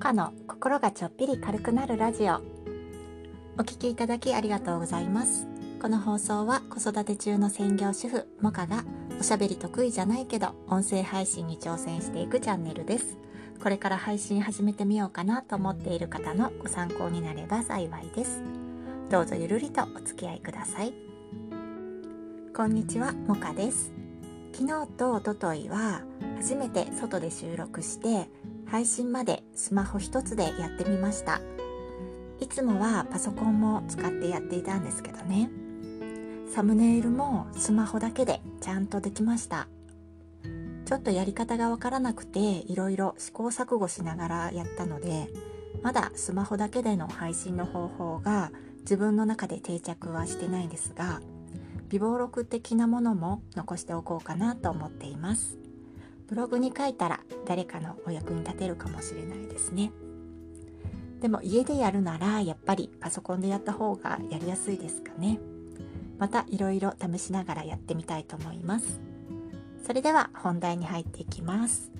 カの心がちょっぴり軽くなるラジオ。お聞きいただきありがとうございます。この放送は子育て中の専業主婦モカがおしゃべり得意じゃないけど音声配信に挑戦していくチャンネルです。これから配信始めてみようかなと思っている方のご参考になれば幸いです。どうぞゆるりとお付き合いください。こんにちはモカです。昨日とおとといは初めて外で収録して配信までスマホ一つでやってみました。いつもはパソコンも使ってやっていたんですけどね。サムネイルもスマホだけでちゃんとできました。ちょっとやり方がわからなくていろいろ試行錯誤しながらやったのでまだスマホだけでの配信の方法が自分の中で定着はしてないんですが微暴録的なものも残しておこうかなと思っています。ブログに書いたら誰かのお役に立てるかもしれないですね。でも家でやるならやっぱりパソコンでやった方がやりやすいですかね。またいろいろ試しながらやってみたいと思います。それでは本題に入っていきます。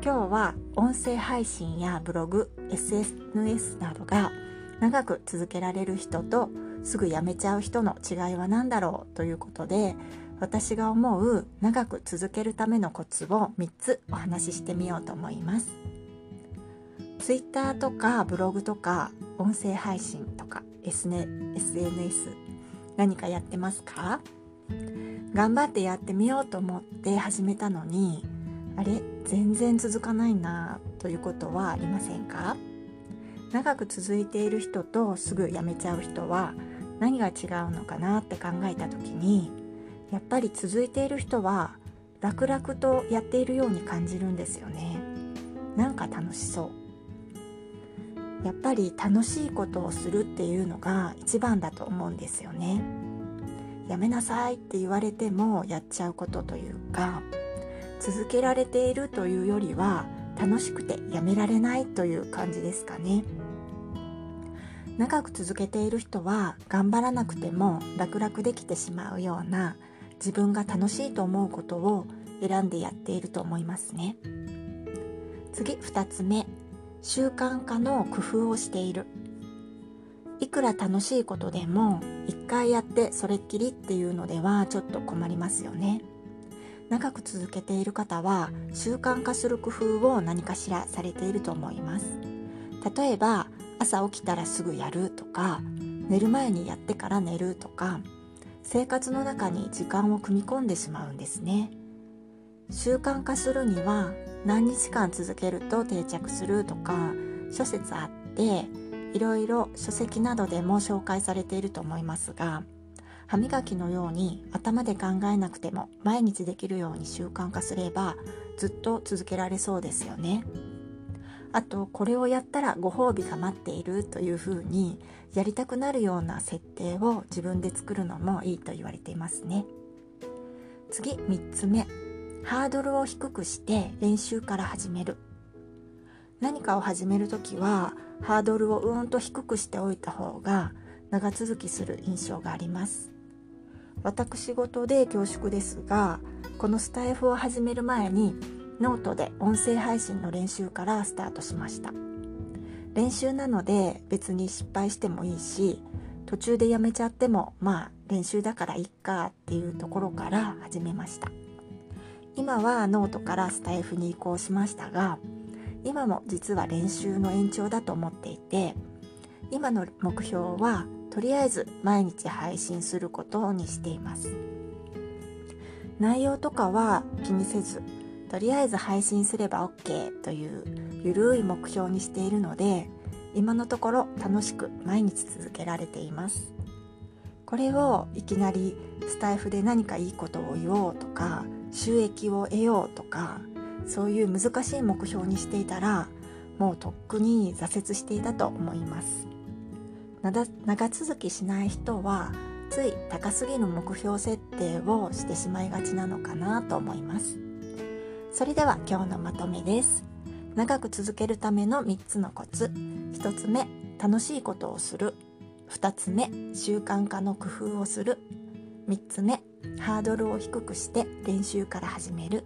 今日は音声配信やブログ SNS などが長く続けられる人とすぐ辞めちゃう人の違いは何だろうということで私が思う長く続けるためのコツを3つお話ししてみようと思います。Twitter とかブログとか音声配信とか SNS 何かやってますか？頑張ってやってみようと思って始めたのにあれ？全然続かないなということはありませんか？長く続いている人とすぐ辞めちゃう人は何が違うのかなって考えた時にやっぱり続いている人は楽々とやっているように感じるんですよね。なんか楽しそう。やっぱり楽しいことをするっていうのが一番だと思うんですよね。やめなさいって言われてもやっちゃうことというか続けられているというよりは楽しくてやめられないという感じですかね。長く続けている人は頑張らなくても楽々できてしまうような自分が楽しいと思うことを選んでやっていると思いますね。次2つ目。習慣化の工夫をしている。いくら楽しいことでも1回やってそれっきりっていうのではちょっと困りますよね。長く続けている方は習慣化する工夫を何かしらされていると思います。例えば朝起きたらすぐやるとか寝る前にやってから寝るとか生活の中に時間を組み込んでしまうんですね習慣化するには何日間続けると定着するとか諸説あっていろいろ書籍などでも紹介されていると思いますが歯磨きのように頭で考えなくても毎日できるように習慣化すればずっと続けられそうですよね。あとこれをやったらご褒美が待っているというふうにやりたくなるような設定を自分で作るのもいいと言われていますね。次3つ目。ハードルを低くして練習から始める。何かを始める時はハードルをうんと低くしておいた方が長続きする印象があります。私事で恐縮ですがこのスタエフを始める前にノートで音声配信の練習からスタートしました。練習なので別に失敗してもいいし途中でやめちゃってもまあ練習だからいっかっていうところから始めました。今はノートからスタエフに移行しましたが今も実は練習の延長だと思っていて今の目標はとりあえず毎日配信することにしています。内容とかは気にせずとりあえず配信すれば OK というゆるい目標にしているので今のところ楽しく毎日続けられています。これをいきなりスタイフで何かいいことを言おうとか収益を得ようとかそういう難しい目標にしていたらもうとっくに挫折していたと思います。長続きしない人はつい高すぎる目標設定をしてしまいがちなのかなと思います。それでは今日のまとめです。長く続けるための3つのコツ。1つ目楽しいことをする。2つ目習慣化の工夫をする。3つ目ハードルを低くして練習から始める。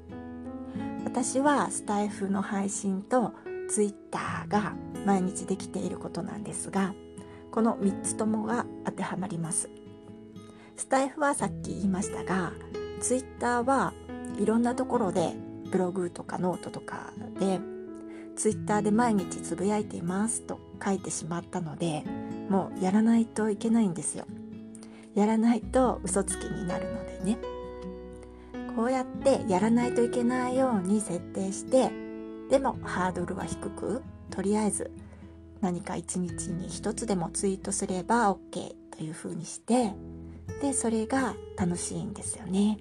私はスタエフの配信とツイッターが毎日できていることなんですがこの3つともが当てはまります。スタエフはさっき言いましたがツイッターはいろんなところでブログとかノートとかでツイッターで毎日つぶやいていますと書いてしまったのでもうやらないといけないんですよ。やらないと嘘つきになるのでね。こうやってやらないといけないように設定してでもハードルは低くとりあえず何か一日に一つでもツイートすれば OK というふうにしてでそれが楽しいんですよね。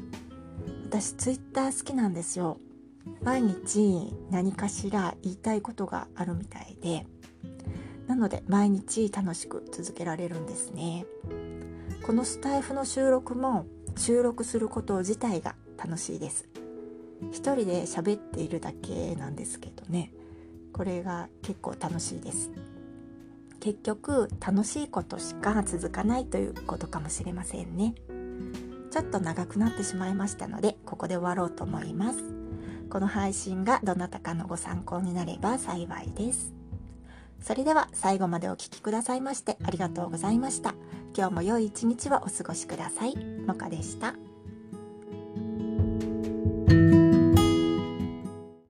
私ツイッター好きなんですよ。毎日何かしら言いたいことがあるみたいでなので毎日楽しく続けられるんですね。このスタイフの収録も収録すること自体が楽しいです。一人で喋っているだけなんですけどね。これが結構楽しいです。結局楽しいことしか続かないということかもしれませんね。ちょっと長くなってしまいましたのでここで終わろうと思います。この配信がどなたかのご参考になれば幸いですそれでは最後までお聴きくださいましてありがとうございました今日も良い一日をお過ごしください。もかでした。